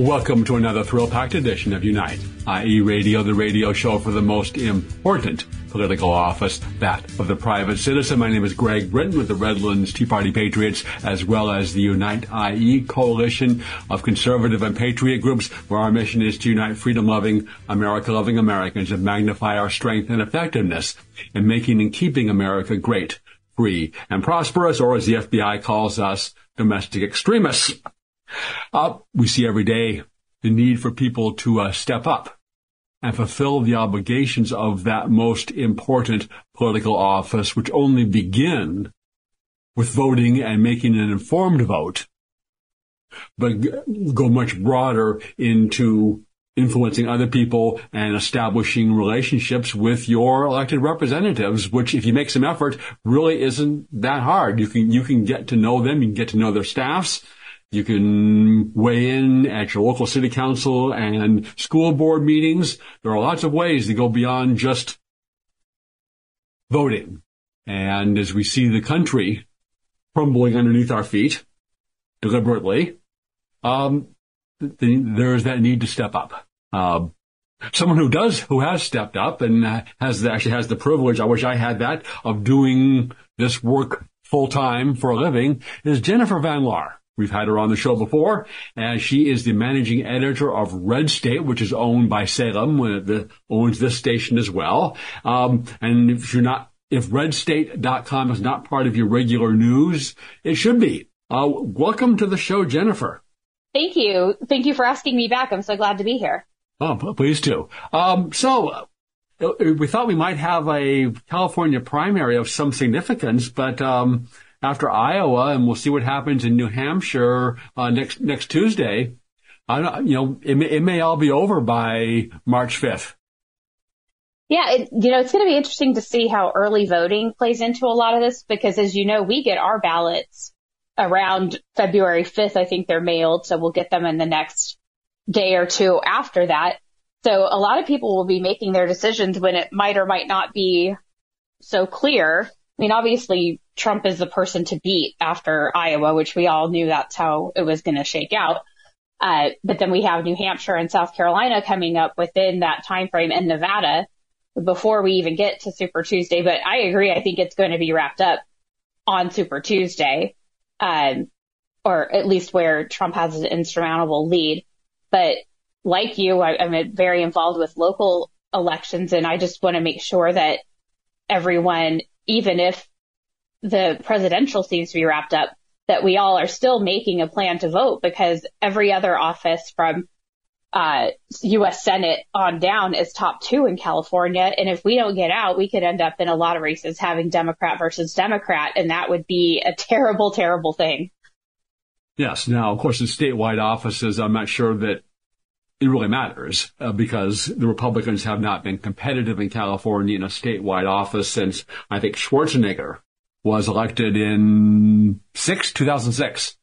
Welcome to another thrill-packed edition of Unite, IE Radio, the radio show for the most important political office, that of the private citizen. My name is Greg Brittain with the Redlands Tea Party Patriots, as well as the Unite IE coalition of conservative and patriot groups, where our mission is to unite freedom-loving, America-loving Americans and magnify our strength and effectiveness in making and keeping America great, free, and prosperous, or as the FBI calls us, domestic extremists. Uh, we see every day the need for people to uh, step up and fulfill the obligations of that most important political office, which only begin with voting and making an informed vote, but go much broader into influencing other people and establishing relationships with your elected representatives, which if you make some effort really isn't that hard. You can, you can get to know them, you can get to know their staffs, you can weigh in at your local city council and school board meetings. There are lots of ways to go beyond just voting. And as we see the country crumbling underneath our feet deliberately, um, there is that need to step up. Uh, someone who does, who has stepped up and has actually has the privilege, I wish I had that, of doing this work full time for a living is Jennifer Van Laar. We've had her on the show before, and she is the managing editor of Red State, which is owned by Salem, that owns this station as well. Um, and if you're not, if redstate.com is not part of your regular news, it should be. Uh, welcome to the show, Jennifer. Thank you. Thank you for asking me back. I'm so glad to be here. Oh, please do. Um, so, uh, we thought we might have a California primary of some significance, but um, after Iowa, and we'll see what happens in New Hampshire uh, next next Tuesday. I don't, you know, it may, it may all be over by March fifth. Yeah, it, you know, it's going to be interesting to see how early voting plays into a lot of this because, as you know, we get our ballots around February 5th. I think they're mailed, so we'll get them in the next day or two after that. So a lot of people will be making their decisions when it might or might not be so clear. I mean, obviously Trump is the person to beat after Iowa, which we all knew that's how it was going to shake out. Uh, but then we have New Hampshire and South Carolina coming up within that time frame and Nevada before we even get to Super Tuesday. But I agree. I think it's going to be wrapped up on Super Tuesday, um, or at least where Trump has an insurmountable lead. But like you, I, I'm very involved with local elections and I just want to make sure that everyone, even if the presidential seems to be wrapped up, that we all are still making a plan to vote because every other office from uh, U.S. Senate on down is top two in California. And if we don't get out, we could end up in a lot of races having Democrat versus Democrat. And that would be a terrible, terrible thing. Yes. Now, of course, in statewide offices, I'm not sure that it really matters uh, because the Republicans have not been competitive in California in a statewide office since I think Schwarzenegger was elected in six, 2006.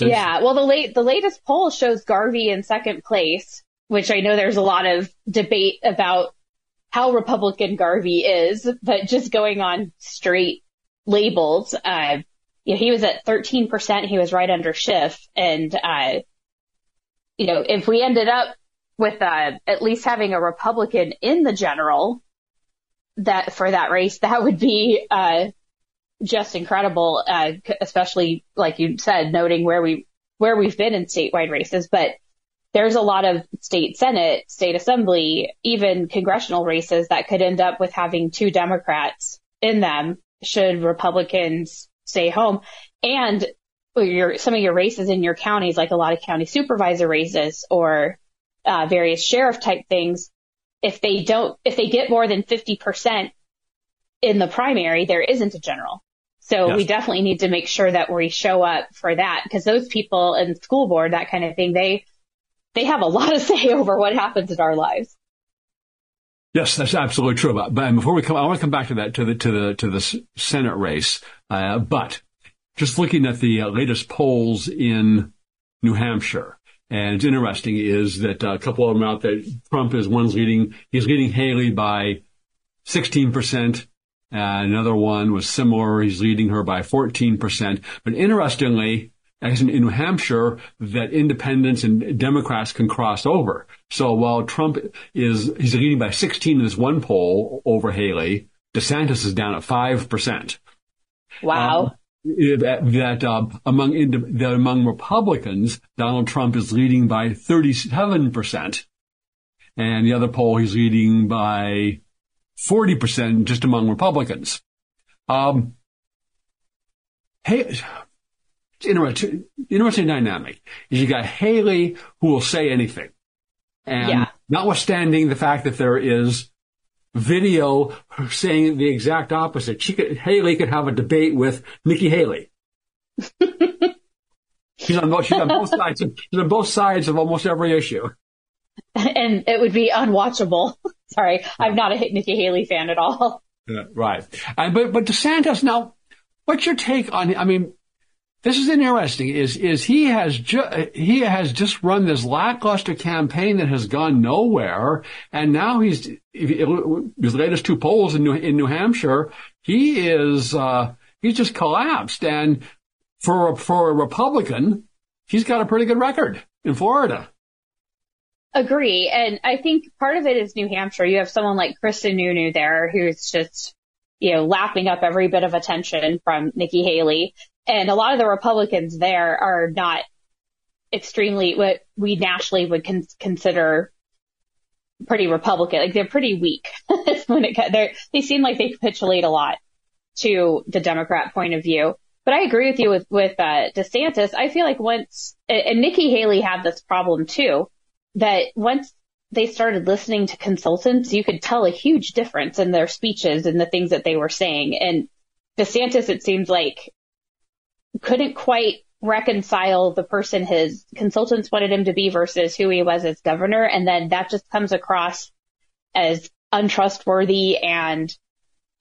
yeah. Well, the late, the latest poll shows Garvey in second place, which I know there's a lot of debate about how Republican Garvey is, but just going on straight labels, uh, you know, he was at 13%. He was right under Schiff. And, uh, you know, if we ended up with, uh, at least having a Republican in the general that for that race, that would be, uh, just incredible, uh, especially like you said, noting where we where we've been in statewide races. But there's a lot of state senate, state assembly, even congressional races that could end up with having two Democrats in them should Republicans stay home. And your some of your races in your counties, like a lot of county supervisor races or uh, various sheriff type things, if they don't, if they get more than 50% in the primary, there isn't a general. So yes. we definitely need to make sure that we show up for that because those people in school board, that kind of thing, they, they have a lot to say over what happens in our lives. Yes, that's absolutely true. But, but before we come, I want to come back to that, to the, to the, to the Senate race. Uh, but just looking at the uh, latest polls in New Hampshire, and it's interesting is that uh, a couple of them out there, Trump is one's leading, he's leading Haley by 16%. And another one was similar. He's leading her by 14%. But interestingly, as in, in New Hampshire, that independents and Democrats can cross over. So while Trump is, he's leading by 16 in this one poll over Haley, DeSantis is down at 5%. Wow. Um, that, that uh, among that among Republicans, Donald Trump is leading by 37 percent, and the other poll he's leading by 40 percent just among Republicans. Um, hey, it's interesting, interesting dynamic is you got Haley who will say anything. And yeah. notwithstanding the fact that there is video saying the exact opposite, she could, Haley could have a debate with Nikki Haley. she's on both, she's on both sides of, she's on both sides of almost every issue. And it would be unwatchable. Sorry, I'm not a Nikki Haley fan at all. Yeah, right. Uh, but, but DeSantis, now, what's your take on, I mean, this is interesting. Is is he has ju- he has just run this lackluster campaign that has gone nowhere, and now he's his latest two polls in New in New Hampshire. He is uh, he's just collapsed, and for a, for a Republican, he's got a pretty good record in Florida. Agree, and I think part of it is New Hampshire. You have someone like Kristen Sununu there, who's just you know lapping up every bit of attention from Nikki Haley. And a lot of the Republicans there are not extremely what we nationally would con- consider pretty Republican. Like they're pretty weak when it they they seem like they capitulate a lot to the Democrat point of view. But I agree with you with with uh, DeSantis. I feel like once and Nikki Haley had this problem too, that once they started listening to consultants, you could tell a huge difference in their speeches and the things that they were saying. And DeSantis, it seems like couldn't quite reconcile the person his consultants wanted him to be versus who he was as governor. And then that just comes across as untrustworthy and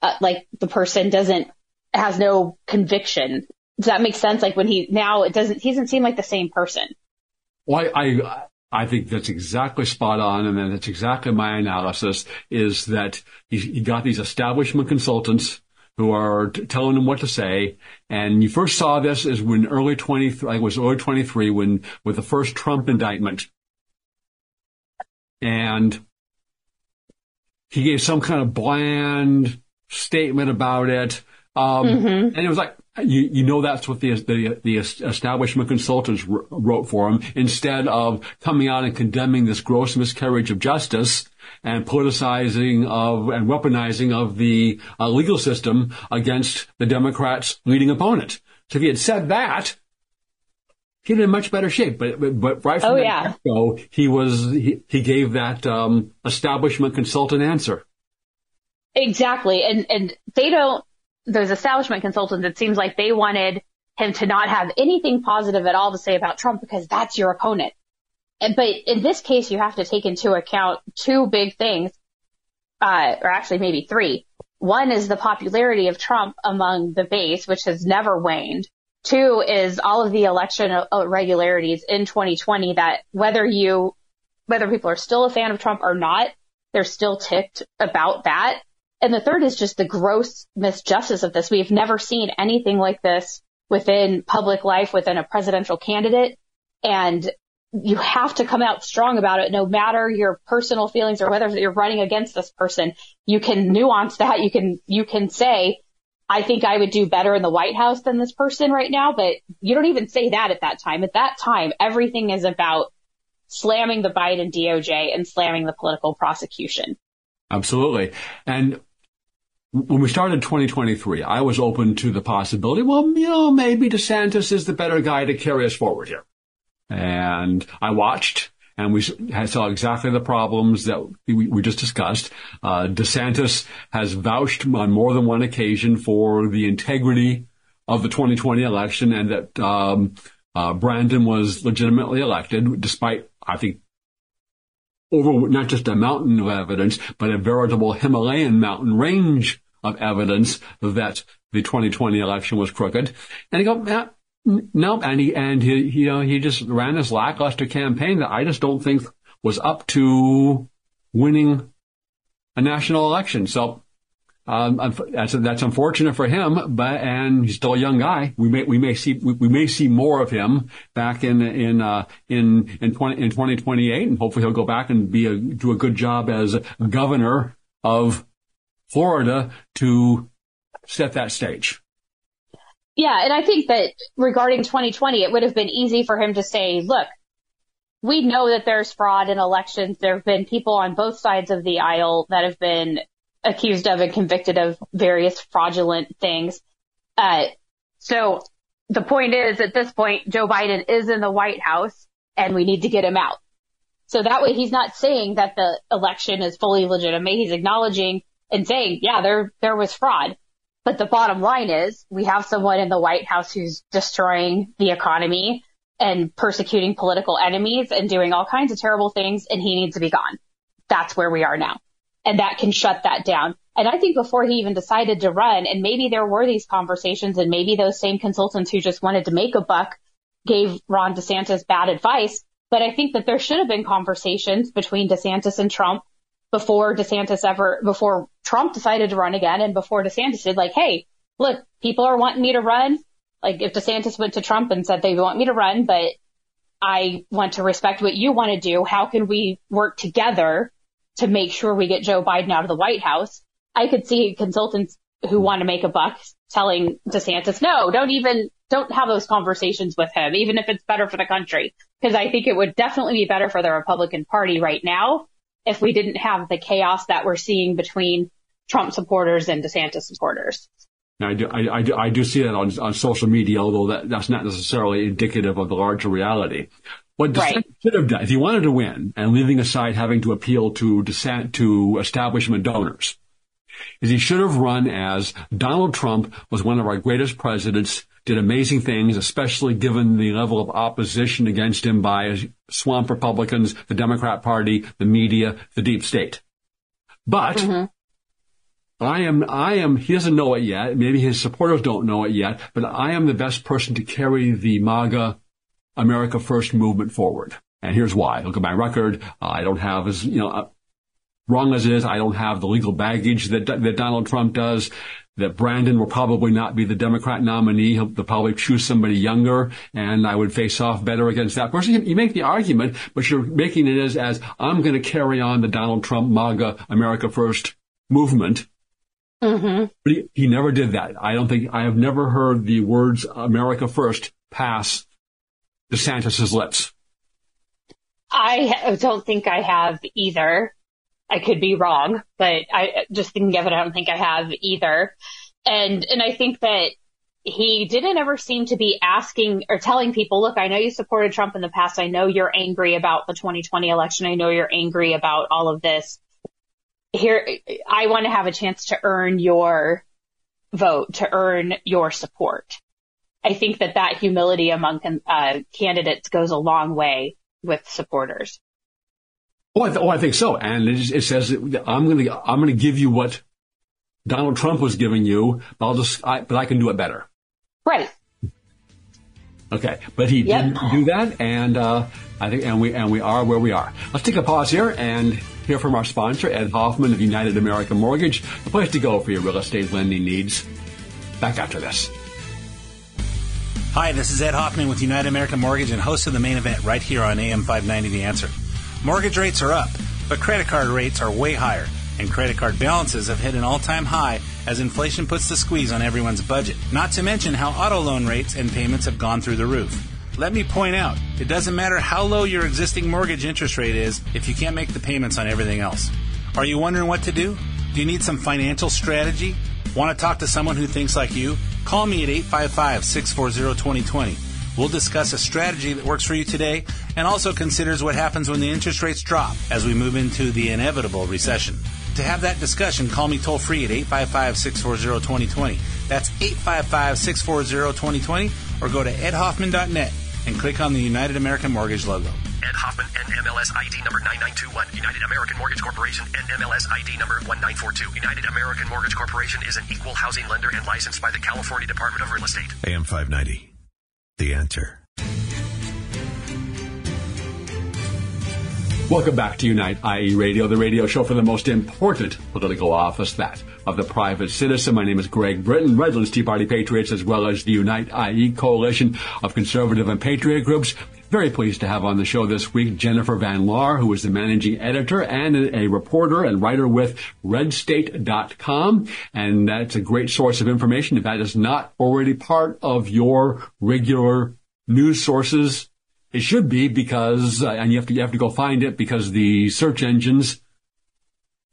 uh, like the person doesn't, has no conviction. Does that make sense? Like when he, now it doesn't, he doesn't seem like the same person. Well, I, I, I think that's exactly spot on. And that's exactly my analysis is that he, got these establishment consultants who are t- telling him what to say. And you first saw this is when early 23, I was early 23 when, with the first Trump indictment. And he gave some kind of bland statement about it. Um, mm-hmm. and it was like, you, you know that's what the, the, the establishment consultants wrote for him instead of coming out and condemning this gross miscarriage of justice and politicizing of and weaponizing of the uh, legal system against the Democrats' leading opponent. So if he had said that, he'd in much better shape. But but, but right from oh, the yeah. go, he was he, he gave that um, establishment consultant answer. Exactly, and and they don't. Those establishment consultants, it seems like they wanted him to not have anything positive at all to say about Trump because that's your opponent but in this case, you have to take into account two big things, uh, or actually maybe three. One is the popularity of Trump among the base, which has never waned. Two is all of the election irregularities in 2020 that whether you, whether people are still a fan of Trump or not, they're still ticked about that. And the third is just the gross misjustice of this. We've never seen anything like this within public life, within a presidential candidate. And you have to come out strong about it no matter your personal feelings or whether you're running against this person. You can nuance that. You can, you can say, I think I would do better in the White House than this person right now, but you don't even say that at that time. At that time, everything is about slamming the Biden DOJ and slamming the political prosecution. Absolutely. And when we started 2023, I was open to the possibility, well, you know, maybe DeSantis is the better guy to carry us forward here. And I watched and we saw exactly the problems that we, we just discussed. Uh, DeSantis has vouched on more than one occasion for the integrity of the 2020 election and that um, uh, Brandon was legitimately elected, despite, I think, over not just a mountain of evidence, but a veritable Himalayan mountain range of evidence that the 2020 election was crooked. And he go, no, and he and he, you uh, know he just ran this lackluster campaign that I just don't think was up to winning a national election. So um, that's that's unfortunate for him, but and he's still a young guy. We may we may see we, we may see more of him back in in uh, in in twenty in twenty twenty eight, and hopefully he'll go back and be a do a good job as governor of Florida to set that stage. Yeah, and I think that regarding 2020, it would have been easy for him to say, look, we know that there's fraud in elections. There have been people on both sides of the aisle that have been accused of and convicted of various fraudulent things. Uh, so the point is at this point, Joe Biden is in the White House and we need to get him out. So that way he's not saying that the election is fully legitimate. He's acknowledging and saying, yeah, there, there was fraud. But the bottom line is we have someone in the White House who's destroying the economy and persecuting political enemies and doing all kinds of terrible things and he needs to be gone. That's where we are now and that can shut that down. And I think before he even decided to run, and maybe there were these conversations, and maybe those same consultants who just wanted to make a buck gave Ron DeSantis bad advice. But I think that there should have been conversations between DeSantis and Trump before DeSantis ever, before Trump decided to run again and before DeSantis did like, hey, look, people are wanting me to run. Like if DeSantis went to Trump and said they want me to run, but I want to respect what you want to do. How can we work together to make sure we get Joe Biden out of the White House. I could see consultants who want to make a buck telling DeSantis, no, don't even, don't have those conversations with him, even if it's better for the country. Because I think it would definitely be better for the Republican Party right now if we didn't have the chaos that we're seeing between Trump supporters and DeSantis supporters. I do, I, I, do, I do see that on, on social media, although that, that's not necessarily indicative of the larger reality. What DeSantis right. should have done, if he wanted to win, and leaving aside having to appeal to dissent, to establishment donors, is he should have run as Donald Trump was one of our greatest presidents, did amazing things, especially given the level of opposition against him by swamp Republicans, the Democrat Party, the media, the deep state. But mm-hmm. I am, I am, he doesn't know it yet. Maybe his supporters don't know it yet, but I am the best person to carry the MAGA America First movement forward. And here's why. Look at my record. Uh, I don't have as, you know, uh, wrong as it is, I don't have the legal baggage that, that Donald Trump does. That Brandon will probably not be the Democrat nominee. He'll, they'll probably choose somebody younger, and I would face off better against that person. You make the argument, but you're making it as, as I'm going to carry on the Donald Trump MAGA America First movement. Mm-hmm. But he, he never did that. I don't think I have never heard the words America First pass DeSantis's lips? I don't think I have either. I could be wrong, but I just thinking of it, I don't think I have either. And, and I think that he didn't ever seem to be asking or telling people, look, I know you supported Trump in the past. I know you're angry about the 2020 election. I know you're angry about all of this. Here, I want to have a chance to earn your vote, to earn your support. I think that that humility among uh, candidates goes a long way with supporters. Oh, I, th- oh, I think so. And it, it says I'm going to I'm going to give you what Donald Trump was giving you, but I'll just I, but I can do it better. Right. Okay, but he yep. didn't do that, and uh, I think, and we and we are where we are. Let's take a pause here and hear from our sponsor, Ed Hoffman of United American Mortgage, the place to go for your real estate lending needs. Back after this. Hi, this is Ed Hoffman with United American Mortgage and host of the main event right here on AM 590 The Answer. Mortgage rates are up, but credit card rates are way higher, and credit card balances have hit an all time high as inflation puts the squeeze on everyone's budget. Not to mention how auto loan rates and payments have gone through the roof. Let me point out, it doesn't matter how low your existing mortgage interest rate is if you can't make the payments on everything else. Are you wondering what to do? Do you need some financial strategy? Want to talk to someone who thinks like you? Call me at 855 640 2020. We'll discuss a strategy that works for you today and also considers what happens when the interest rates drop as we move into the inevitable recession. To have that discussion, call me toll free at 855 640 2020. That's 855 640 2020, or go to edhoffman.net and click on the United American Mortgage logo. Ed Hoffman, NMLS ID number 9921. United American Mortgage Corporation, NMLS ID number 1942. United American Mortgage Corporation is an equal housing lender and licensed by the California Department of Real Estate. AM 590. The answer. Welcome back to Unite IE Radio, the radio show for the most important political office, that of the private citizen. My name is Greg Brittain, Redlands Tea Party Patriots, as well as the Unite IE coalition of conservative and patriot groups. Very pleased to have on the show this week Jennifer Van Laar, who is the managing editor and a reporter and writer with redstate.com. And that's a great source of information if that is not already part of your regular news sources. It should be because, uh, and you have to you have to go find it because the search engines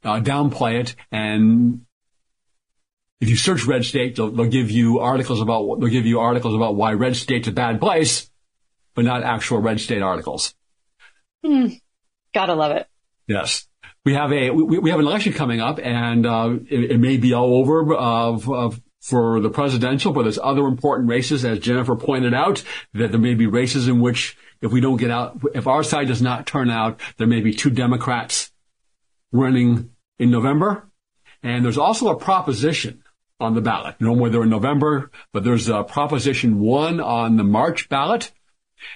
uh, downplay it, and if you search red state, they'll, they'll, give you articles about they'll give you articles about why red state's a bad place, but not actual red state articles. Hmm. Gotta love it. Yes. We have a we, we have an election coming up, and uh, it, it, may be all over of, of for the presidential, but there's other important races, as Jennifer pointed out, that there may be races in which if we don't get out, if our side does not turn out, there may be two Democrats running in November. And there's also a proposition on the ballot. No more there in November, but there's a proposition one on the March ballot.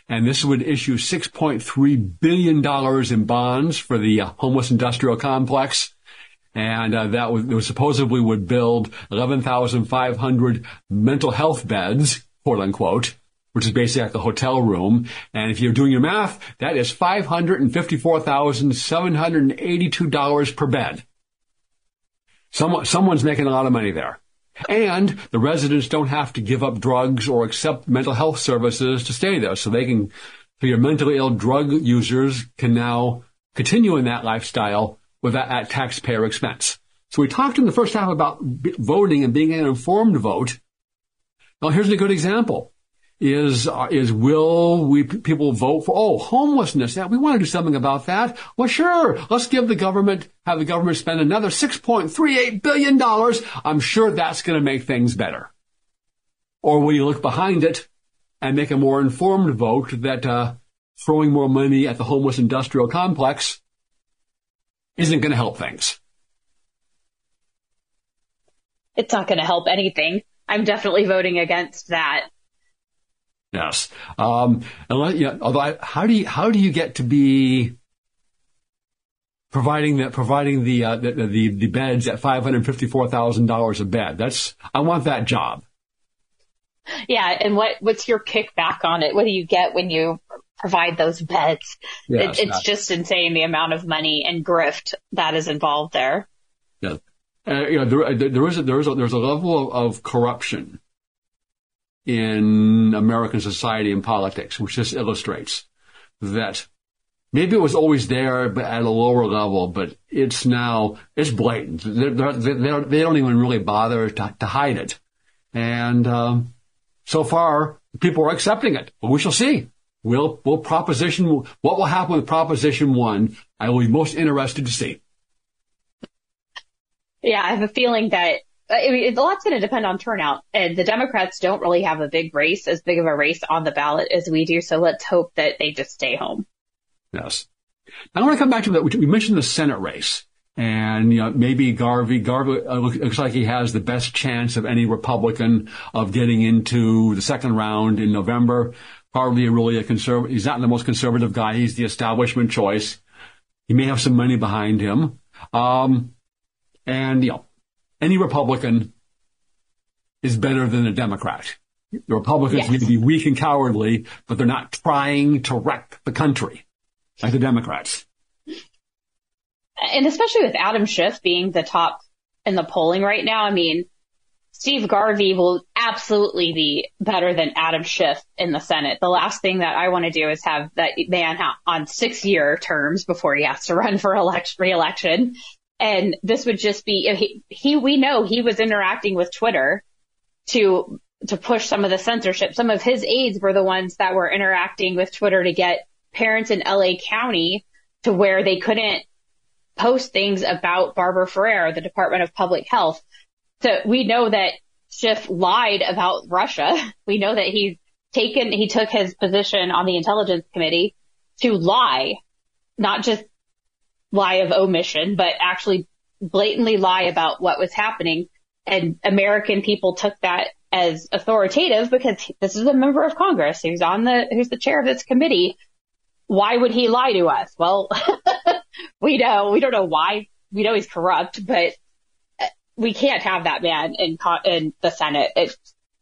And this would issue $6.3 billion in bonds for the uh, homeless industrial complex. And uh, that was, supposedly would build 11,500 mental health beds, quote unquote, which is basically like a hotel room. And if you're doing your math, that is $554,782 per bed. Someone, someone's making a lot of money there. And the residents don't have to give up drugs or accept mental health services to stay there. So they can, so your mentally ill drug users can now continue in that lifestyle without at taxpayer expense. So we talked in the first half about voting and being an informed vote. Now here's a good example is uh, is will we people vote for oh homelessness yeah we want to do something about that. Well sure let's give the government have the government spend another 6.38 billion dollars. I'm sure that's going to make things better. Or will you look behind it and make a more informed vote that uh, throwing more money at the homeless industrial complex isn't going to help things? It's not going to help anything. I'm definitely voting against that Yes. Um, unless, yeah, although I, how do you, how do you get to be providing that, providing the, uh, the, the, the beds at $554,000 a bed? That's, I want that job. Yeah. And what, what's your kickback on it? What do you get when you provide those beds? Yes, it, it's just insane the amount of money and grift that is involved there. Yeah. Uh, you know, there, there is a, there is a, there's a level of, of corruption in American society and politics, which just illustrates that maybe it was always there, but at a lower level, but it's now, it's blatant. They're, they're, they do not even really bother to, to hide it. And, um, so far, people are accepting it, but we shall see. Will, will proposition, what will happen with proposition one? I will be most interested to see. Yeah, I have a feeling that I mean, a lot's going to depend on turnout, and the Democrats don't really have a big race, as big of a race on the ballot as we do. So let's hope that they just stay home. Yes. I want to come back to that. We mentioned the Senate race, and you know maybe Garvey. Garvey uh, looks like he has the best chance of any Republican of getting into the second round in November. Probably really a conservative. He's not the most conservative guy. He's the establishment choice. He may have some money behind him. Um, and you know any Republican is better than a Democrat. The Republicans yes. may be weak and cowardly, but they're not trying to wreck the country like the Democrats. And especially with Adam Schiff being the top in the polling right now, I mean, Steve Garvey will absolutely be better than Adam Schiff in the Senate. The last thing that I want to do is have that man on six year terms before he has to run for election, re-election. And this would just be, he, he, we know he was interacting with Twitter to, to push some of the censorship. Some of his aides were the ones that were interacting with Twitter to get parents in LA County to where they couldn't post things about Barbara Ferrer, the Department of Public Health. So we know that Schiff lied about Russia. We know that he's taken, he took his position on the intelligence committee to lie, not just lie of omission, but actually blatantly lie about what was happening. And American people took that as authoritative because this is a member of Congress who's on the, who's the chair of this committee. Why would he lie to us? Well, we know, we don't know why. We know he's corrupt, but we can't have that man in, in the Senate. It,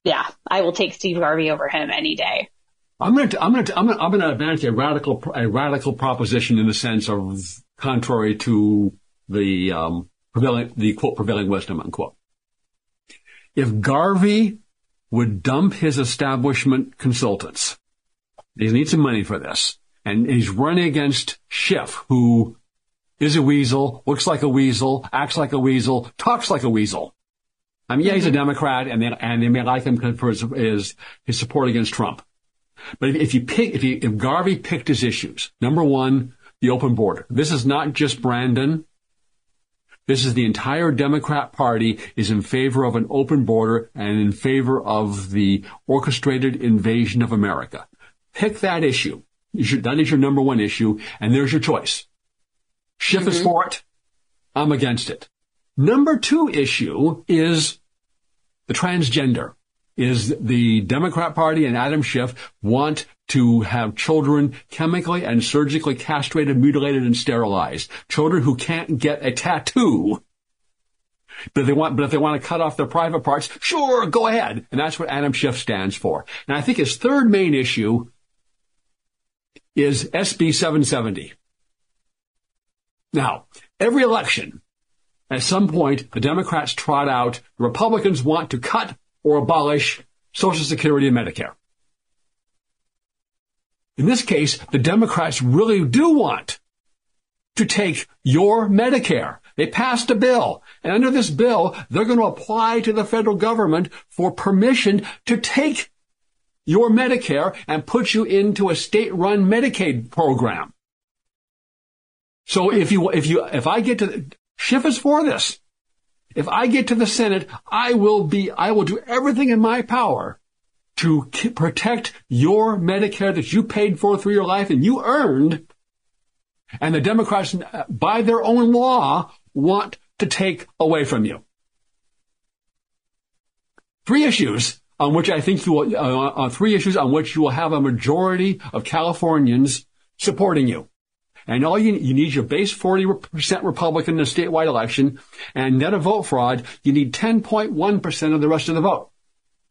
yeah, I will take Steve Garvey over him any day. I'm going to, I'm going to, I'm going to, advance a radical, a radical proposition in the sense of contrary to the, um, prevailing, the quote prevailing wisdom unquote. If Garvey would dump his establishment consultants, he needs some money for this, and he's running against Schiff, who is a weasel, looks like a weasel, acts like a weasel, talks like a weasel. I mean, yeah, he's a mm-hmm. Democrat, and they and they may like him for his, his, his support against Trump. But if, if you pick, if you, if Garvey picked his issues, number one, the open border. This is not just Brandon. This is the entire Democrat Party is in favor of an open border and in favor of the orchestrated invasion of America. Pick that issue. Should, that is your number one issue, and there's your choice. Schiff mm-hmm. is for it. I'm against it. Number two issue is the transgender. Is the Democrat Party and Adam Schiff want to have children chemically and surgically castrated, mutilated, and sterilized. Children who can't get a tattoo. But if they want, but if they want to cut off their private parts, sure, go ahead. And that's what Adam Schiff stands for. And I think his third main issue is SB 770. Now, every election, at some point, the Democrats trot out, the Republicans want to cut or abolish Social Security and Medicare. In this case, the Democrats really do want to take your Medicare. They passed a bill, and under this bill, they're going to apply to the federal government for permission to take your Medicare and put you into a state-run Medicaid program. So if you, if you, if I get to, Schiff is for this. If I get to the Senate, I will be, I will do everything in my power to protect your Medicare that you paid for through your life and you earned. And the Democrats, by their own law, want to take away from you. Three issues on which I think you will, uh, on three issues on which you will have a majority of Californians supporting you. And all you, need, you need your base 40% Republican in a statewide election and net of vote fraud, you need 10.1% of the rest of the vote.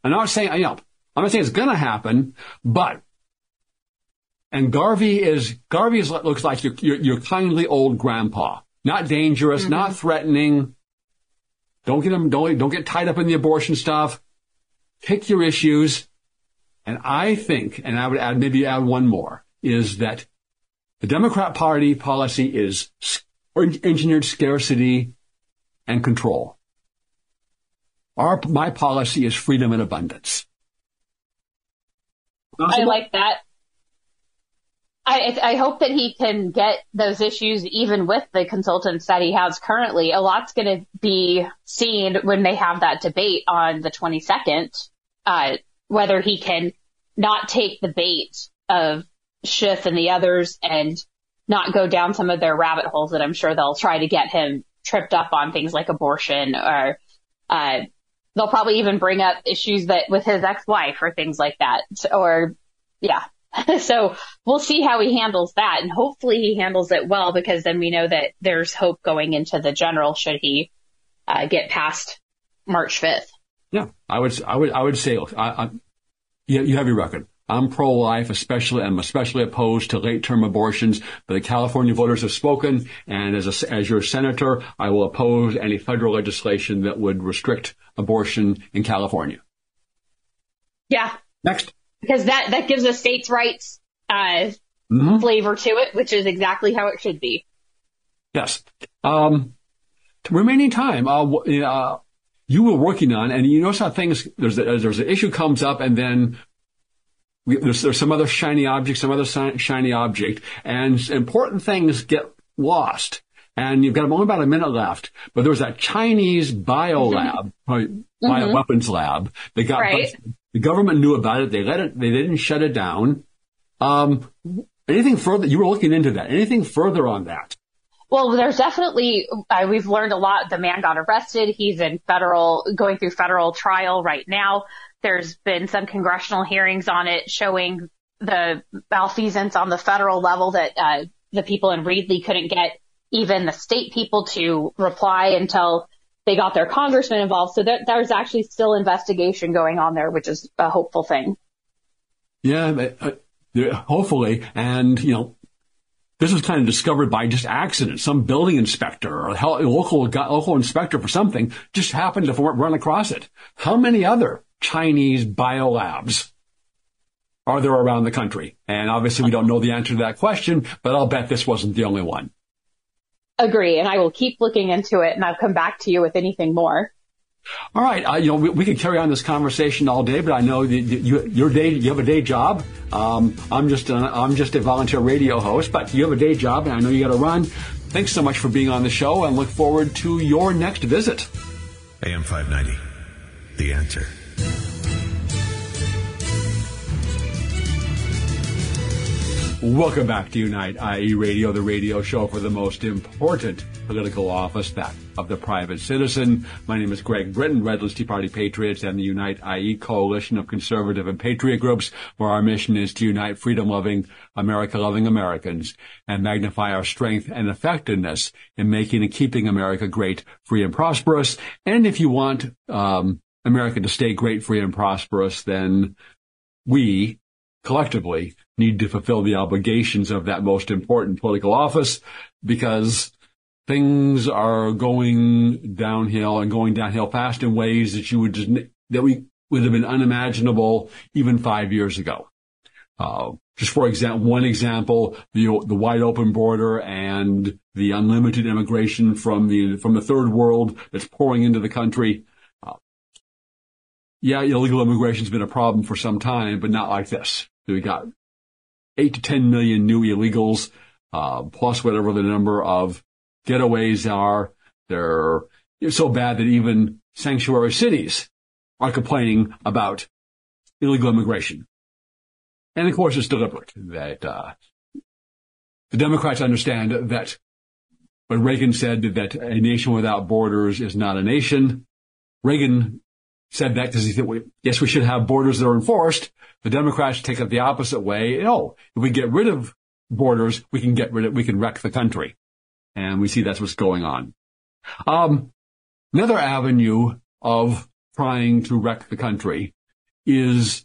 I'm not saying, you know, I'm not saying it's going to happen, but and Garvey is Garvey is looks like your, your, your kindly old grandpa, not dangerous, mm-hmm. not threatening. Don't get him don't don't get tied up in the abortion stuff. Pick your issues, and I think, and I would add maybe add one more is that the Democrat Party policy is engineered scarcity and control. Our, my policy is freedom and abundance. I like that. I, I hope that he can get those issues even with the consultants that he has currently. A lot's going to be seen when they have that debate on the 22nd, uh, whether he can not take the bait of Schiff and the others and not go down some of their rabbit holes that I'm sure they'll try to get him tripped up on things like abortion or, uh, they'll probably even bring up issues that with his ex-wife or things like that. Or, yeah. so we'll see how he handles that and hopefully he handles it well because then we know that there's hope going into the general should he uh, get past March 5th. Yeah, I would, I would, I would say, I, I, you, you have your record. I'm pro-life, especially, I'm especially opposed to late-term abortions, but the California voters have spoken, and as a, as your senator, I will oppose any federal legislation that would restrict abortion in California. Yeah. Next. Because that, that gives a states' rights, uh, mm-hmm. flavor to it, which is exactly how it should be. Yes. Um, remaining time, uh, uh, you were working on, and you notice how things, there's, a, there's an issue comes up and then we, there's, there's some other shiny object, some other shiny object, and important things get lost. And you've got only about a minute left, but there was that Chinese bio lab, mm-hmm. bioweapons lab that got right. The government knew about it. They let it, they didn't shut it down. Um, anything further? You were looking into that. Anything further on that? Well, there's definitely, uh, we've learned a lot. The man got arrested. He's in federal, going through federal trial right now. There's been some congressional hearings on it showing the malfeasance on the federal level that, uh, the people in Reedley couldn't get even the state people to reply until they got their congressman involved. So there, there's actually still investigation going on there, which is a hopeful thing. Yeah, hopefully. And, you know, this was kind of discovered by just accident. Some building inspector or local local inspector for something just happened to run across it. How many other Chinese biolabs are there around the country? And obviously, we don't know the answer to that question, but I'll bet this wasn't the only one. Agree, and I will keep looking into it, and I'll come back to you with anything more. All right, uh, you know we, we, could carry on this conversation all day, but I know that you, your day you have a day job. Um, I'm just a, I'm just a volunteer radio host, but you have a day job, and I know you got to run. Thanks so much for being on the show, and look forward to your next visit. AM 590, the answer. Welcome back to Unite IE Radio, the radio show for the most important political office, that of the private citizen. My name is Greg Brittain, Red List Tea Party Patriots and the Unite IE coalition of conservative and patriot groups, where our mission is to unite freedom-loving, America-loving Americans and magnify our strength and effectiveness in making and keeping America great, free, and prosperous. And if you want um, America to stay great, free, and prosperous, then we collectively need to fulfill the obligations of that most important political office because things are going downhill and going downhill fast in ways that you would just, that we would have been unimaginable even five years ago. Uh, just for example, one example, the, the wide open border and the unlimited immigration from the, from the third world that's pouring into the country. Yeah, illegal immigration has been a problem for some time, but not like this. We got eight to 10 million new illegals, uh, plus whatever the number of getaways are. They're so bad that even sanctuary cities are complaining about illegal immigration. And of course, it's deliberate that, uh, the Democrats understand that when Reagan said that a nation without borders is not a nation, Reagan said that because he said, yes, we should have borders that are enforced. The Democrats take it the opposite way. Oh, if we get rid of borders, we can get rid of, we can wreck the country. And we see that's what's going on. Um, another avenue of trying to wreck the country is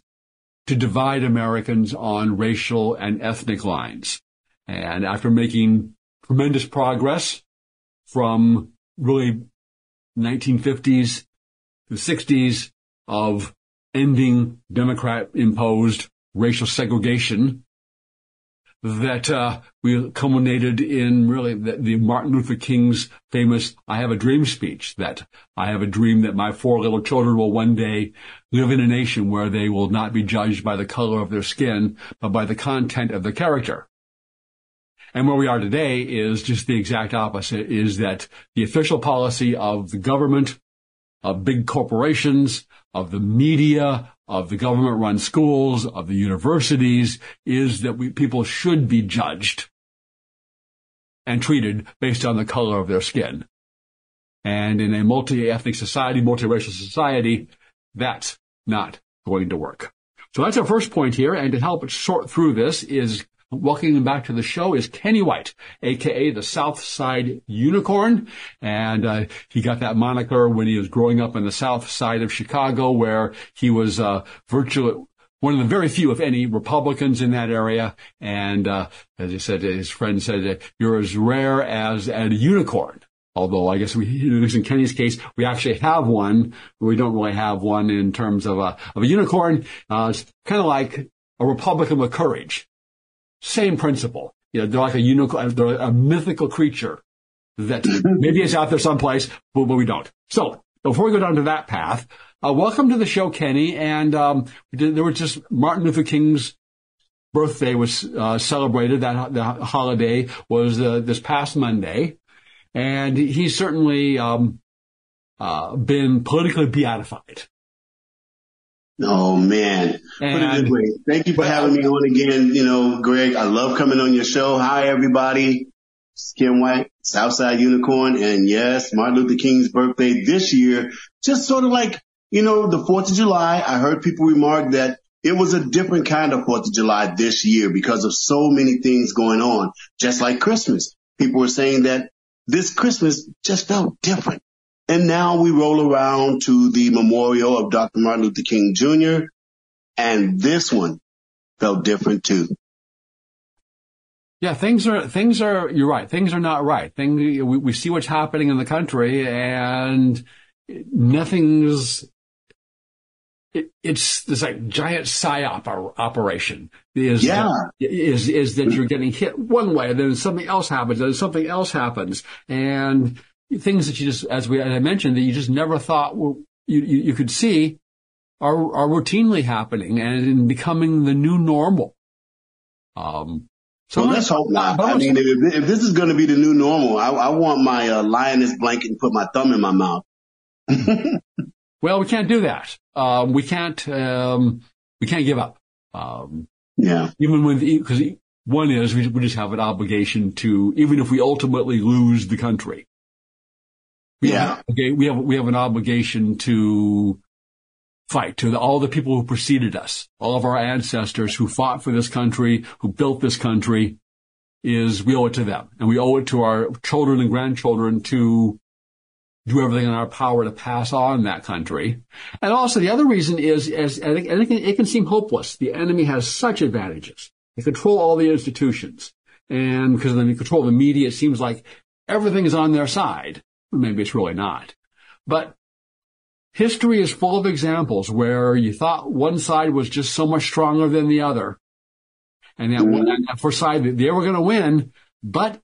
to divide Americans on racial and ethnic lines. And after making tremendous progress from really 1950s the 60s of ending Democrat imposed racial segregation that uh, we culminated in really the, the, Martin Luther King's famous "I Have a Dream" speech. That I have a dream that my four little children will one day live in a nation where they will not be judged by the color of their skin, but by the content of their character. And where we are today is just the exact opposite: is that the official policy of the government of big corporations, of the media, of the government run schools, of the universities is that we, people should be judged and treated based on the color of their skin. And in a multi-ethnic society, multiracial society, that's not going to work. So that's our first point here. And to help sort through this is Welcoming back to the show is Kenny White, aka the South Side Unicorn, and uh, he got that moniker when he was growing up in the South Side of Chicago, where he was uh, virtually one of the very few, if any, Republicans in that area. And uh, as he said, his friend said, "You're as rare as a unicorn." Although I guess we, in Kenny's case, we actually have one. We don't really have one in terms of a of a unicorn. Uh, it's kind of like a Republican with courage. Same principle. You know, they're like a unicorn, they're a mythical creature that maybe is out there someplace, but, but we don't. So before we go down to that path, uh, welcome to the show, Kenny. And um, there was just Martin Luther King's birthday was uh, celebrated. That the holiday was uh, this past Monday, and he's certainly um, uh, been politically beatified. Oh man, and, Thank you for having me on again. You know, Greg, I love coming on your show. Hi, everybody. Skin White, Southside Unicorn, and yes, Martin Luther King's birthday this year. Just sort of like, you know, the 4th of July. I heard people remark that it was a different kind of 4th of July this year because of so many things going on. Just like Christmas. People were saying that this Christmas just felt different. And now we roll around to the memorial of Dr. Martin Luther King Jr. And this one felt different too. Yeah, things are things are. You're right. Things are not right. Things we, we see what's happening in the country, and nothing's. It, it's this like giant psyop operation. Is yeah. That, is is that you're getting hit one way, then something else happens, then something else happens, and things that you just, as we as I mentioned, that you just never thought were, you, you you could see, are are routinely happening and in becoming the new normal. Um, so well, let's hope not. I mean, if, if, this is going to be the new normal, I, I want my uh, Linus blanket and put my thumb in my mouth. well, we can't do that. Um, we can't. Um, we can't give up. Um, yeah. Even when because one is we, we just have an obligation to even if we ultimately lose the country. We yeah. Have, okay. We have we have an obligation to fight to the, all the people who preceded us, all of our ancestors who fought for this country, who built this country, is we owe it to them. And we owe it to our children and grandchildren to do everything in our power to pass on that country. And also the other reason is, as, and it, can, it can seem hopeless. The enemy has such advantages. They control all the institutions. And because they control the media, it seems like everything is on their side. Maybe it's really not. But History is full of examples where you thought one side was just so much stronger than the other. And that, mm-hmm. that for side they were going to win, but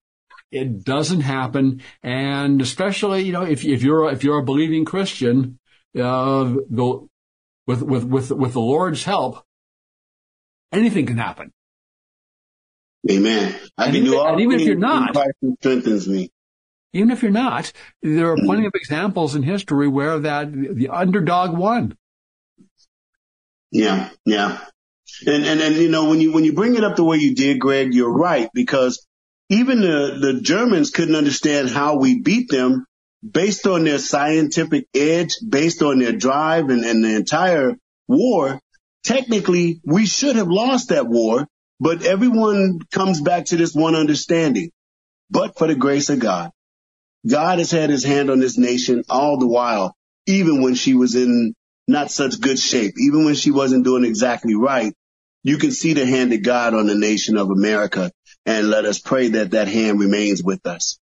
it doesn't happen. And especially, you know, if, if you're, if you're a believing Christian, uh, the, with, with, with, with the Lord's help, anything can happen. Amen. I and can even, do all and even if you're not, Christ strengthens me even if you're not, there are plenty of hmm. examples in history where that the underdog won. Yeah, yeah. And, and, and, you know, when you, when you bring it up the way you did, Greg, you're right, because even the, the Germans couldn't understand how we beat them based on their scientific edge, based on their drive and, and the entire war. Technically, we should have lost that war, but everyone comes back to this one understanding. But for the grace of God, God has had his hand on this nation all the while, even when she was in not such good shape, even when she wasn't doing exactly right. You can see the hand of God on the nation of America and let us pray that that hand remains with us.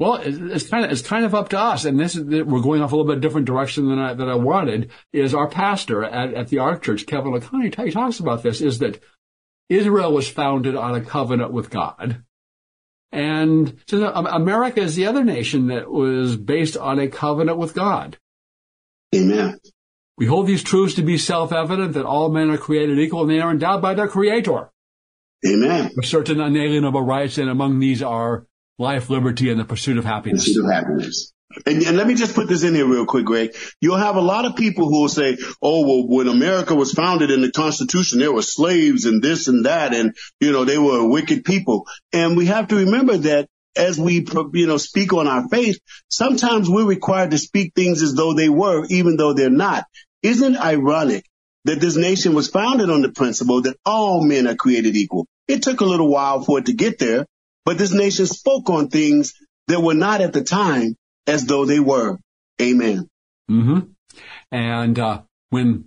Well, it's kind of it's kind of up to us, and this is we're going off a little bit different direction than I than I wanted. Is our pastor at, at the Ark Church, Kevin LaConnie, he talks about this? Is that Israel was founded on a covenant with God, and so America is the other nation that was based on a covenant with God. Amen. We hold these truths to be self-evident that all men are created equal and they are endowed by their creator. Amen. With certain unalienable rights, and among these are life, liberty, and the pursuit of happiness. Pursuit of happiness. And, and, let me just put this in here real quick, Greg. You'll have a lot of people who will say, oh, well, when America was founded in the Constitution, there were slaves and this and that, and, you know, they were wicked people. And we have to remember that as we, you know, speak on our faith, sometimes we're required to speak things as though they were, even though they're not. Isn't ironic that this nation was founded on the principle that all men are created equal? It took a little while for it to get there, but this nation spoke on things that were not at the time as though they were. Amen. Mm-hmm. And uh, when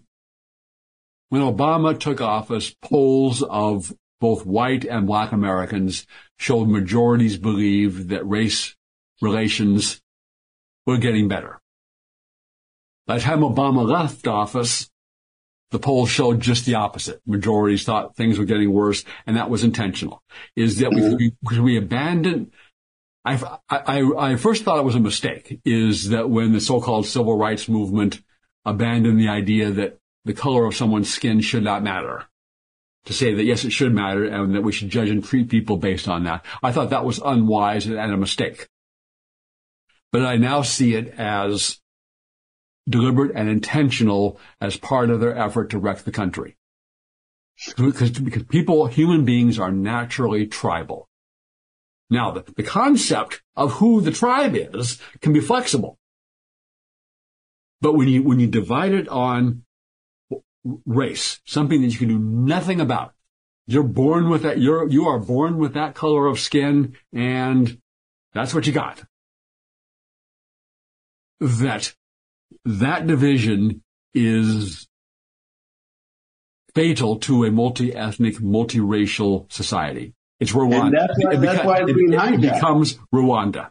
when Obama took office, polls of both white and black Americans showed majorities believed that race relations were getting better. By the time Obama left office, the polls showed just the opposite. Majorities thought things were getting worse, and that was intentional. Is that we, could we, we I, I, I first thought it was a mistake is that when the so-called civil rights movement abandoned the idea that the color of someone's skin should not matter to say that yes, it should matter and that we should judge and treat people based on that. I thought that was unwise and a mistake. but I now see it as deliberate and intentional as part of their effort to wreck the country. Because, because people, human beings are naturally tribal. Now, the, the concept of who the tribe is can be flexible. But when you, when you divide it on race, something that you can do nothing about, you're born with that, you're, you are born with that color of skin and that's what you got. That, that division is fatal to a multi-ethnic, multiracial society. It's Rwanda. And that's why, it, that's why it's being it, it becomes Rwanda.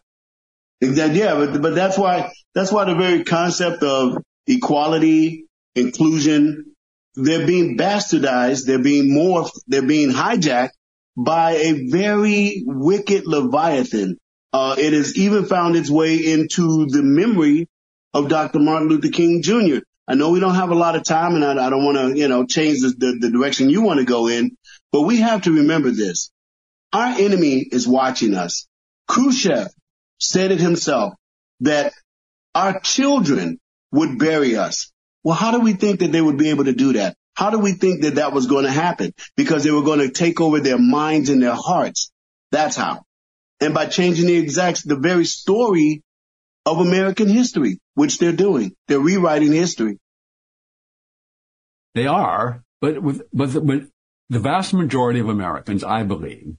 Exactly. Yeah, but but that's why that's why the very concept of equality, inclusion, they're being bastardized, they're being morphed, they're being hijacked by a very wicked leviathan. Uh, it has even found its way into the memory of Dr. Martin Luther King Jr. I know we don't have a lot of time, and I, I don't want to, you know, change the, the, the direction you want to go in, but we have to remember this. Our enemy is watching us. Khrushchev said it himself that our children would bury us. Well, how do we think that they would be able to do that? How do we think that that was going to happen? Because they were going to take over their minds and their hearts. That's how. And by changing the exact, the very story of American history, which they're doing. They're rewriting history. They are, but with, but, but the vast majority of Americans, I believe,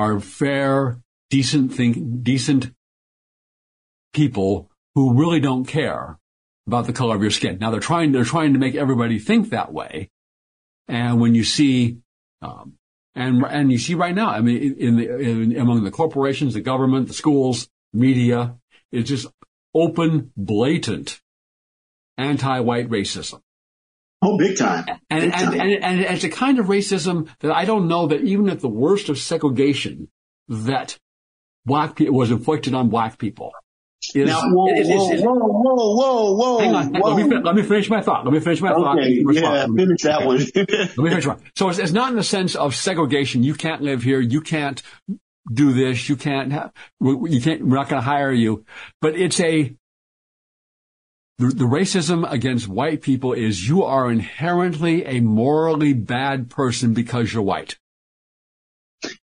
are fair, decent think, decent people who really don't care about the color of your skin. Now they're trying, they're trying to make everybody think that way. And when you see, um, and, and you see right now, I mean, in the, in, among the corporations, the government, the schools, media, it's just open, blatant anti-white racism. Oh, big time. And, big and, time. and, and, it's a kind of racism that I don't know that even at the worst of segregation that black people was inflicted on black people. Is, now, whoa, whoa, whoa, whoa, whoa, whoa, Hang on. Whoa. Let, me, let me finish my thought. Let me finish my okay, thought. Yeah, finish that one. let me finish one. So it's, it's not in the sense of segregation. You can't live here. You can't do this. You can't have, you can't, we're not going to hire you. But it's a, the, the, racism against white people is you are inherently a morally bad person because you're white.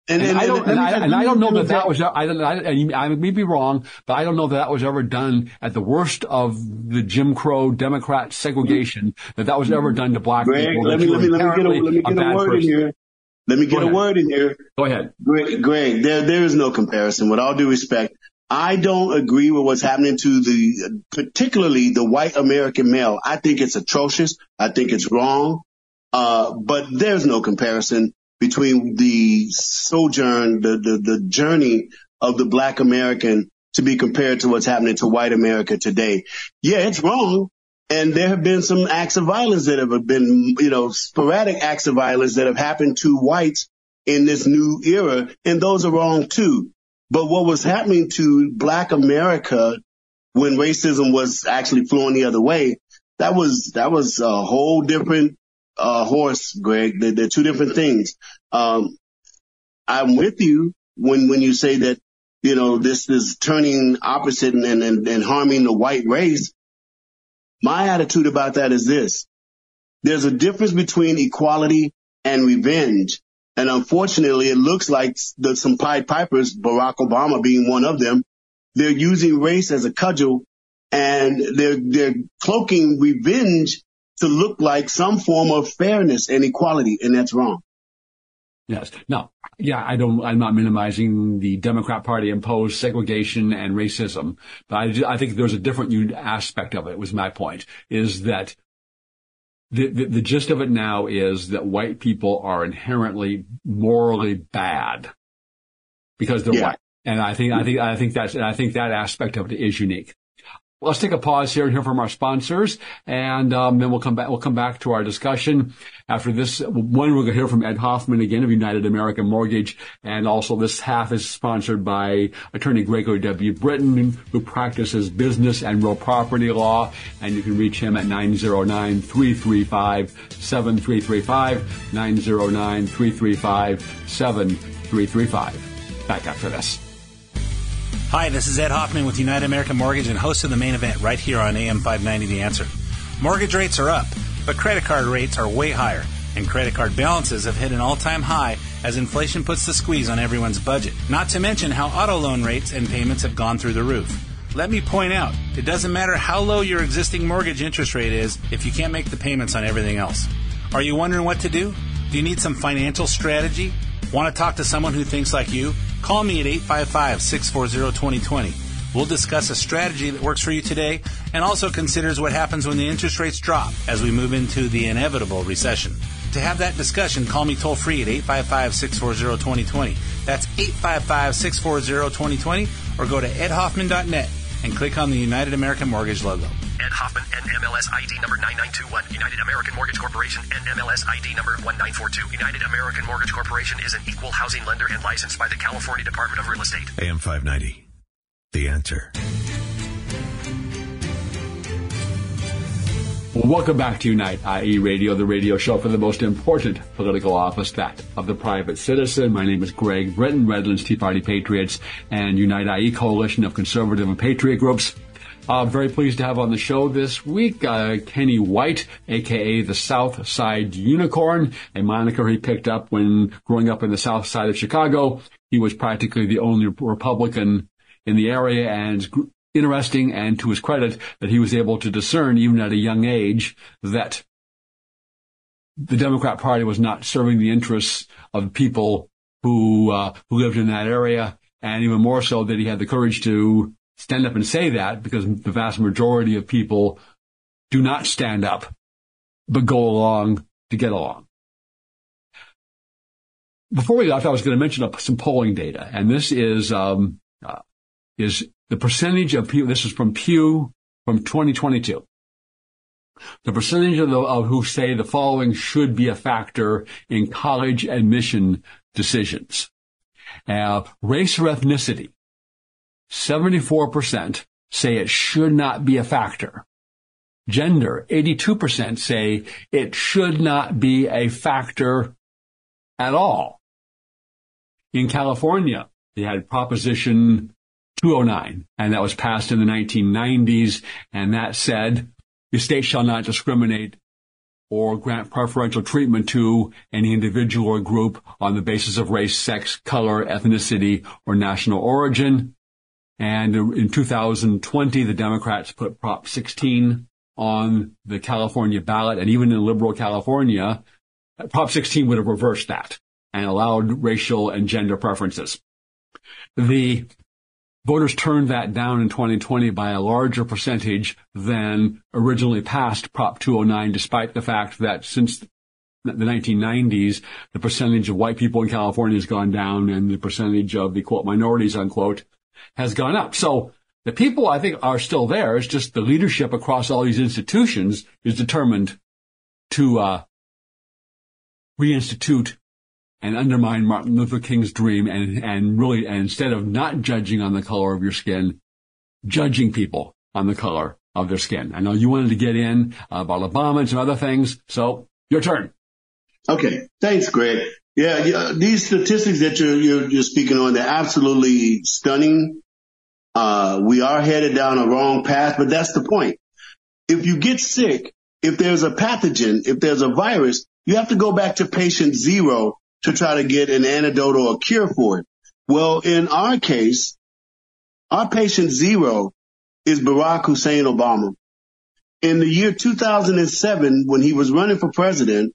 And, and, and I don't, and, I, and I don't know that that was, I, I, I may be wrong, but I don't know that that was ever done at the worst of the Jim Crow Democrat segregation, that that was ever mm-hmm. done to black Greg, people. Let me, let me, let me get a, let me get a, a word person. in here. Let me get a word in here. Go ahead. Greg, Greg, there, there is no comparison. With all due respect, I don't agree with what's happening to the, particularly the white American male. I think it's atrocious. I think it's wrong. Uh, but there's no comparison between the sojourn, the, the, the journey of the black American to be compared to what's happening to white America today. Yeah, it's wrong. And there have been some acts of violence that have been, you know, sporadic acts of violence that have happened to whites in this new era. And those are wrong too. But what was happening to black America when racism was actually flowing the other way, that was, that was a whole different, uh, horse, Greg. They're, they're two different things. Um, I'm with you when, when you say that, you know, this is turning opposite and, and, and harming the white race. My attitude about that is this. There's a difference between equality and revenge. And unfortunately, it looks like the, some Pied Pipers, Barack Obama being one of them, they're using race as a cudgel and they're, they're cloaking revenge to look like some form of fairness and equality. And that's wrong. Yes. No. Yeah, I don't. I'm not minimizing the Democrat Party imposed segregation and racism, but I, I think there's a different aspect of it. Was my point is that the, the, the gist of it now is that white people are inherently morally bad because they're yeah. white. And I think, I think, I think that's, I think that aspect of it is unique. Let's take a pause here and hear from our sponsors, and um, then we'll come back. We'll come back to our discussion after this. One, we're going to hear from Ed Hoffman again of United American Mortgage, and also this half is sponsored by Attorney Gregory W. Brittain, who practices business and real property law, and you can reach him at 909-335-7335, 909-335-7335. Back after this. Hi, this is Ed Hoffman with United American Mortgage and host of the main event right here on AM 590 The Answer. Mortgage rates are up, but credit card rates are way higher, and credit card balances have hit an all time high as inflation puts the squeeze on everyone's budget. Not to mention how auto loan rates and payments have gone through the roof. Let me point out, it doesn't matter how low your existing mortgage interest rate is if you can't make the payments on everything else. Are you wondering what to do? Do you need some financial strategy? Want to talk to someone who thinks like you? Call me at 855 640 2020. We'll discuss a strategy that works for you today and also considers what happens when the interest rates drop as we move into the inevitable recession. To have that discussion, call me toll free at 855 640 2020. That's 855 640 2020 or go to edhoffman.net and click on the United American Mortgage logo. Ed Hoffman, NMLS ID number 9921. United American Mortgage Corporation, NMLS ID number 1942. United American Mortgage Corporation is an equal housing lender and licensed by the California Department of Real Estate. AM 590. The answer. Welcome back to Unite IE Radio, the radio show for the most important political office, that of the private citizen. My name is Greg Brittain, Redlands Tea Party Patriots and Unite IE coalition of conservative and patriot groups. Uh, very pleased to have on the show this week uh, Kenny White, aka the South Side Unicorn, a moniker he picked up when growing up in the South Side of Chicago. He was practically the only Republican in the area, and interesting and to his credit that he was able to discern even at a young age that the Democrat Party was not serving the interests of people who uh, who lived in that area, and even more so that he had the courage to stand up and say that because the vast majority of people do not stand up but go along to get along. Before we left, I was going to mention some polling data, and this is um, uh, is the percentage of people, this is from Pew from 2022. The percentage of, the, of who say the following should be a factor in college admission decisions. Uh, race or ethnicity. 74% say it should not be a factor. Gender, 82% say it should not be a factor at all. In California, they had Proposition 209, and that was passed in the 1990s, and that said, the state shall not discriminate or grant preferential treatment to any individual or group on the basis of race, sex, color, ethnicity, or national origin. And in 2020, the Democrats put Prop 16 on the California ballot, and even in liberal California, Prop 16 would have reversed that and allowed racial and gender preferences. The Voters turned that down in 2020 by a larger percentage than originally passed Prop 209, despite the fact that since the 1990s, the percentage of white people in California has gone down and the percentage of the quote minorities unquote has gone up. So the people I think are still there. It's just the leadership across all these institutions is determined to uh, reinstitute and undermine Martin Luther King's dream and, and really, and instead of not judging on the color of your skin, judging people on the color of their skin. I know you wanted to get in about Obama and some other things, so your turn. Okay. Thanks, Greg. Yeah, yeah these statistics that you're, you're, you're speaking on, they're absolutely stunning. Uh, we are headed down a wrong path, but that's the point. If you get sick, if there's a pathogen, if there's a virus, you have to go back to patient zero to try to get an antidote or a cure for it. Well, in our case, our patient zero is Barack Hussein Obama. In the year 2007, when he was running for president,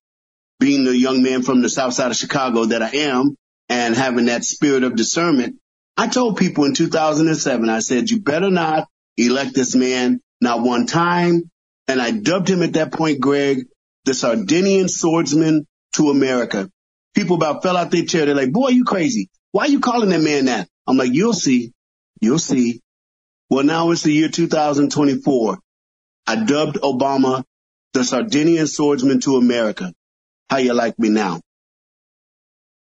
being the young man from the south side of Chicago that I am and having that spirit of discernment, I told people in 2007, I said, you better not elect this man not one time. And I dubbed him at that point, Greg, the Sardinian swordsman to America people about fell out their chair. They're like, boy, you crazy. Why are you calling that man that? I'm like, you'll see. You'll see. Well, now it's the year 2024. I dubbed Obama the Sardinian swordsman to America. How you like me now?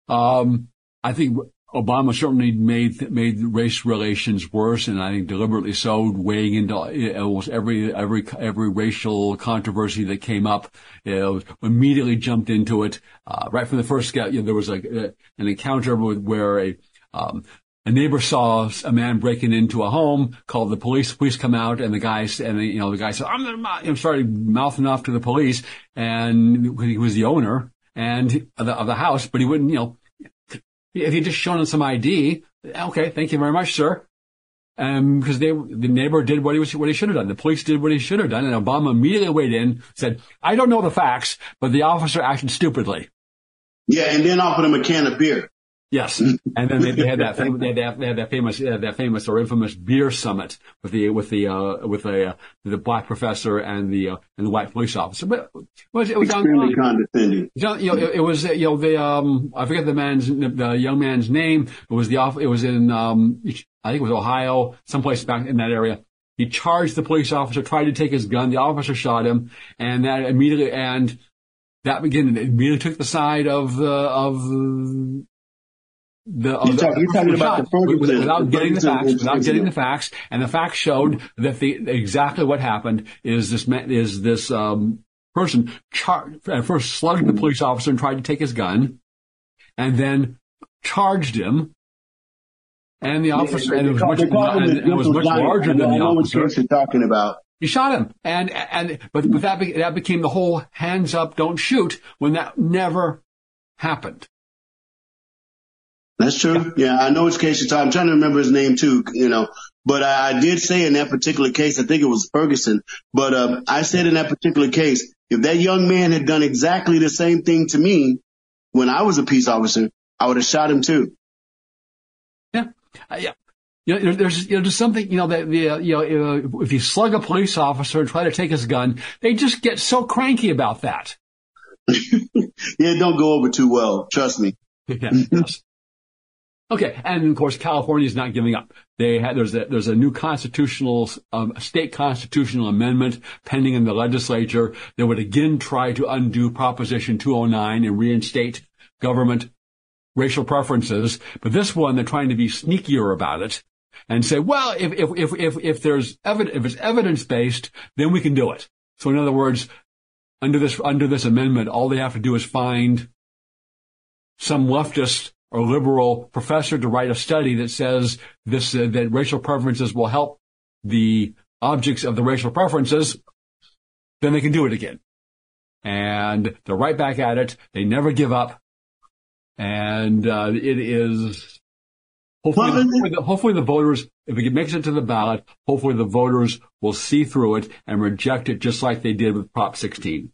Um, I think Obama certainly made made race relations worse, and I think deliberately so, weighing into almost every every every racial controversy that came up. You immediately jumped into it uh, right from the first. You know, there was a, an encounter with, where a um, a neighbor saw a man breaking into a home, called the police. Police come out, and the guys, and the, you know, the guy said, "I'm the," you know, started mouthing off to the police, and he was the owner and of the, of the house, but he wouldn't, you know, if he just shown him some ID, okay, thank you very much, sir. Um, because they, the neighbor did what he was, what he should have done. The police did what he should have done, and Obama immediately weighed in, said, "I don't know the facts, but the officer acted stupidly." Yeah, and then offered him a can of beer. Yes, and then they, they had that famous, they had that, they had that famous uh, that famous or infamous beer summit with the with the uh, with the uh, the black professor and the uh, and the white police officer. But it was, it was extremely condescending. You know, it, it, was you know the um I forget the man's the young man's name. It was the off. It was in um I think it was Ohio, someplace back in that area. He charged the police officer, tried to take his gun. The officer shot him, and that immediately and that again immediately took the side of the of the, you're, talking, you're talking about the Ferguson, without getting the facts, without getting the facts, and the facts showed that the exactly what happened is this is this um, person char- at first slugged the police officer and tried to take his gun, and then charged him. And the officer, and it was much, and it was much larger than the I know which officer. you're talking about. He shot him, and and but but that be, that became the whole hands up, don't shoot when that never happened. That's true. Yeah, I know it's case you're talking. I'm trying to remember his name too, you know. But I, I did say in that particular case, I think it was Ferguson, but uh, I said in that particular case, if that young man had done exactly the same thing to me when I was a peace officer, I would have shot him too. Yeah, uh, yeah. You know, there's you know, there's something you know that you know if you slug a police officer and try to take his gun, they just get so cranky about that. Yeah, don't go over too well. Trust me. Yeah, yes. Okay, and of course California is not giving up. They had there's a there's a new constitutional um, state constitutional amendment pending in the legislature that would again try to undo Proposition 209 and reinstate government racial preferences. But this one they're trying to be sneakier about it and say, well, if if if if, if there's if it's evidence based, then we can do it. So in other words, under this under this amendment, all they have to do is find some leftist or liberal professor to write a study that says this uh, that racial preferences will help the objects of the racial preferences, then they can do it again. And they're right back at it. They never give up. And uh, it is hopefully, Well, hopefully, the, hopefully the voters, if it makes it to the ballot, hopefully the voters will see through it and reject it just like they did with Prop 16.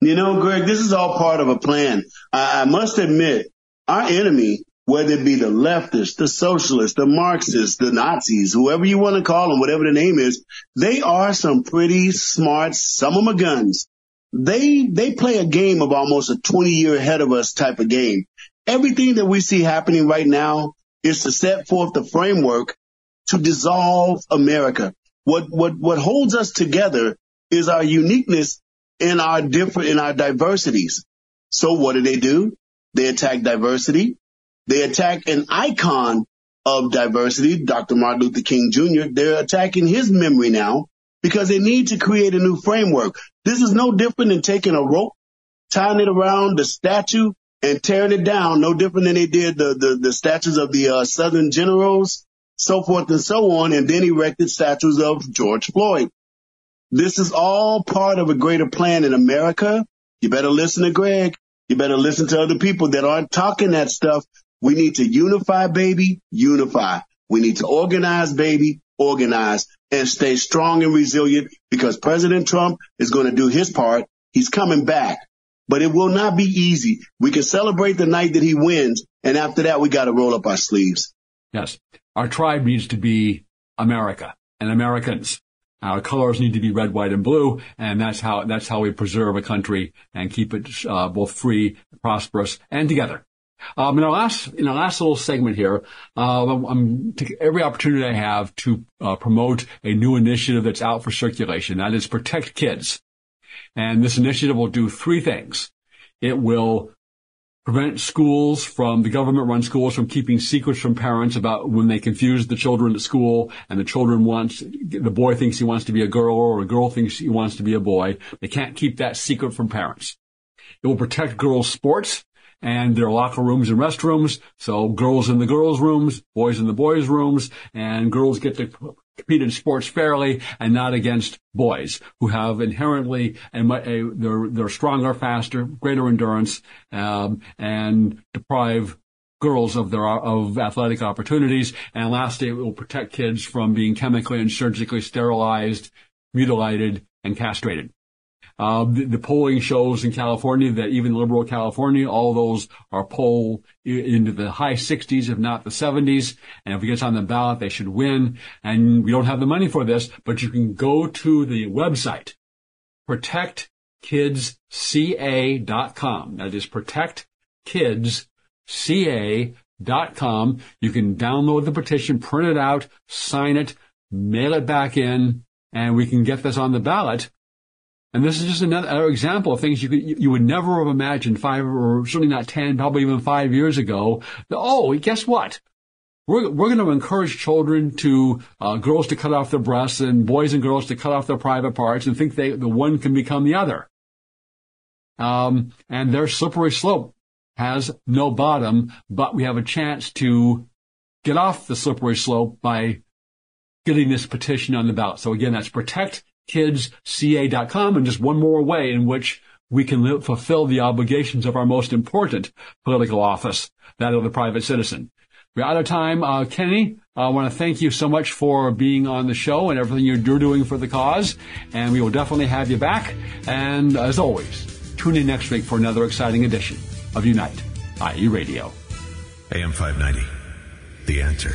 You know, Greg, this is all part of a plan. I, I must admit, our enemy, whether it be the leftists, the socialists, the Marxists, the Nazis, whoever you want to call them, whatever the name is, they are some pretty smart, some of them are guns. They, they play a game of almost a 20 year ahead of us type of game. Everything that we see happening right now is to set forth the framework to dissolve America. What, what, what holds us together is our uniqueness in our different, in our diversities. So what do they do? They attack diversity. They attack an icon of diversity, Dr. Martin Luther King Jr. They're attacking his memory now because they need to create a new framework. This is no different than taking a rope, tying it around the statue and tearing it down. No different than they did the, the, the statues of the uh, Southern generals, so forth and so on, and then erected statues of George Floyd. This is all part of a greater plan in America. You better listen to Greg. You better listen to other people that aren't talking that stuff. We need to unify, baby, unify. We need to organize, baby, organize and stay strong and resilient because President Trump is going to do his part. He's coming back, but it will not be easy. We can celebrate the night that he wins. And after that, we got to roll up our sleeves. Yes. Our tribe needs to be America and Americans. Our colors need to be red, white, and blue, and that's how that's how we preserve a country and keep it uh, both free, prosperous, and together. Um, in our last in our last little segment here, uh, I'm, I'm taking every opportunity I have to uh, promote a new initiative that's out for circulation. That is Protect Kids, and this initiative will do three things. It will prevent schools from the government run schools from keeping secrets from parents about when they confuse the children at school and the children wants the boy thinks he wants to be a girl or a girl thinks he wants to be a boy they can't keep that secret from parents it will protect girls sports and their locker rooms and restrooms. So girls in the girls' rooms, boys in the boys' rooms, and girls get to compete in sports fairly and not against boys who have inherently a, a they're they're stronger, faster, greater endurance, um, and deprive girls of their of athletic opportunities. And lastly, it will protect kids from being chemically and surgically sterilized, mutilated, and castrated. Uh, the, the, polling shows in California that even liberal California, all those are polled into the high 60s, if not the 70s. And if it gets on the ballot, they should win. And we don't have the money for this, but you can go to the website, protectkidsca.com. That is protectkidsca.com. You can download the petition, print it out, sign it, mail it back in, and we can get this on the ballot and this is just another example of things you could, you would never have imagined five or certainly not 10, probably even five years ago. Oh, guess what? We're, we're going to encourage children to, uh, girls to cut off their breasts and boys and girls to cut off their private parts and think they, the one can become the other. Um, and their slippery slope has no bottom, but we have a chance to get off the slippery slope by getting this petition on the ballot. So again, that's protect kidsca.com and just one more way in which we can live, fulfill the obligations of our most important political office, that of the private citizen. We're out of time. Uh, Kenny, I want to thank you so much for being on the show and everything you're doing for the cause. And we will definitely have you back. And as always, tune in next week for another exciting edition of Unite, IE Radio. AM 590, The Answer.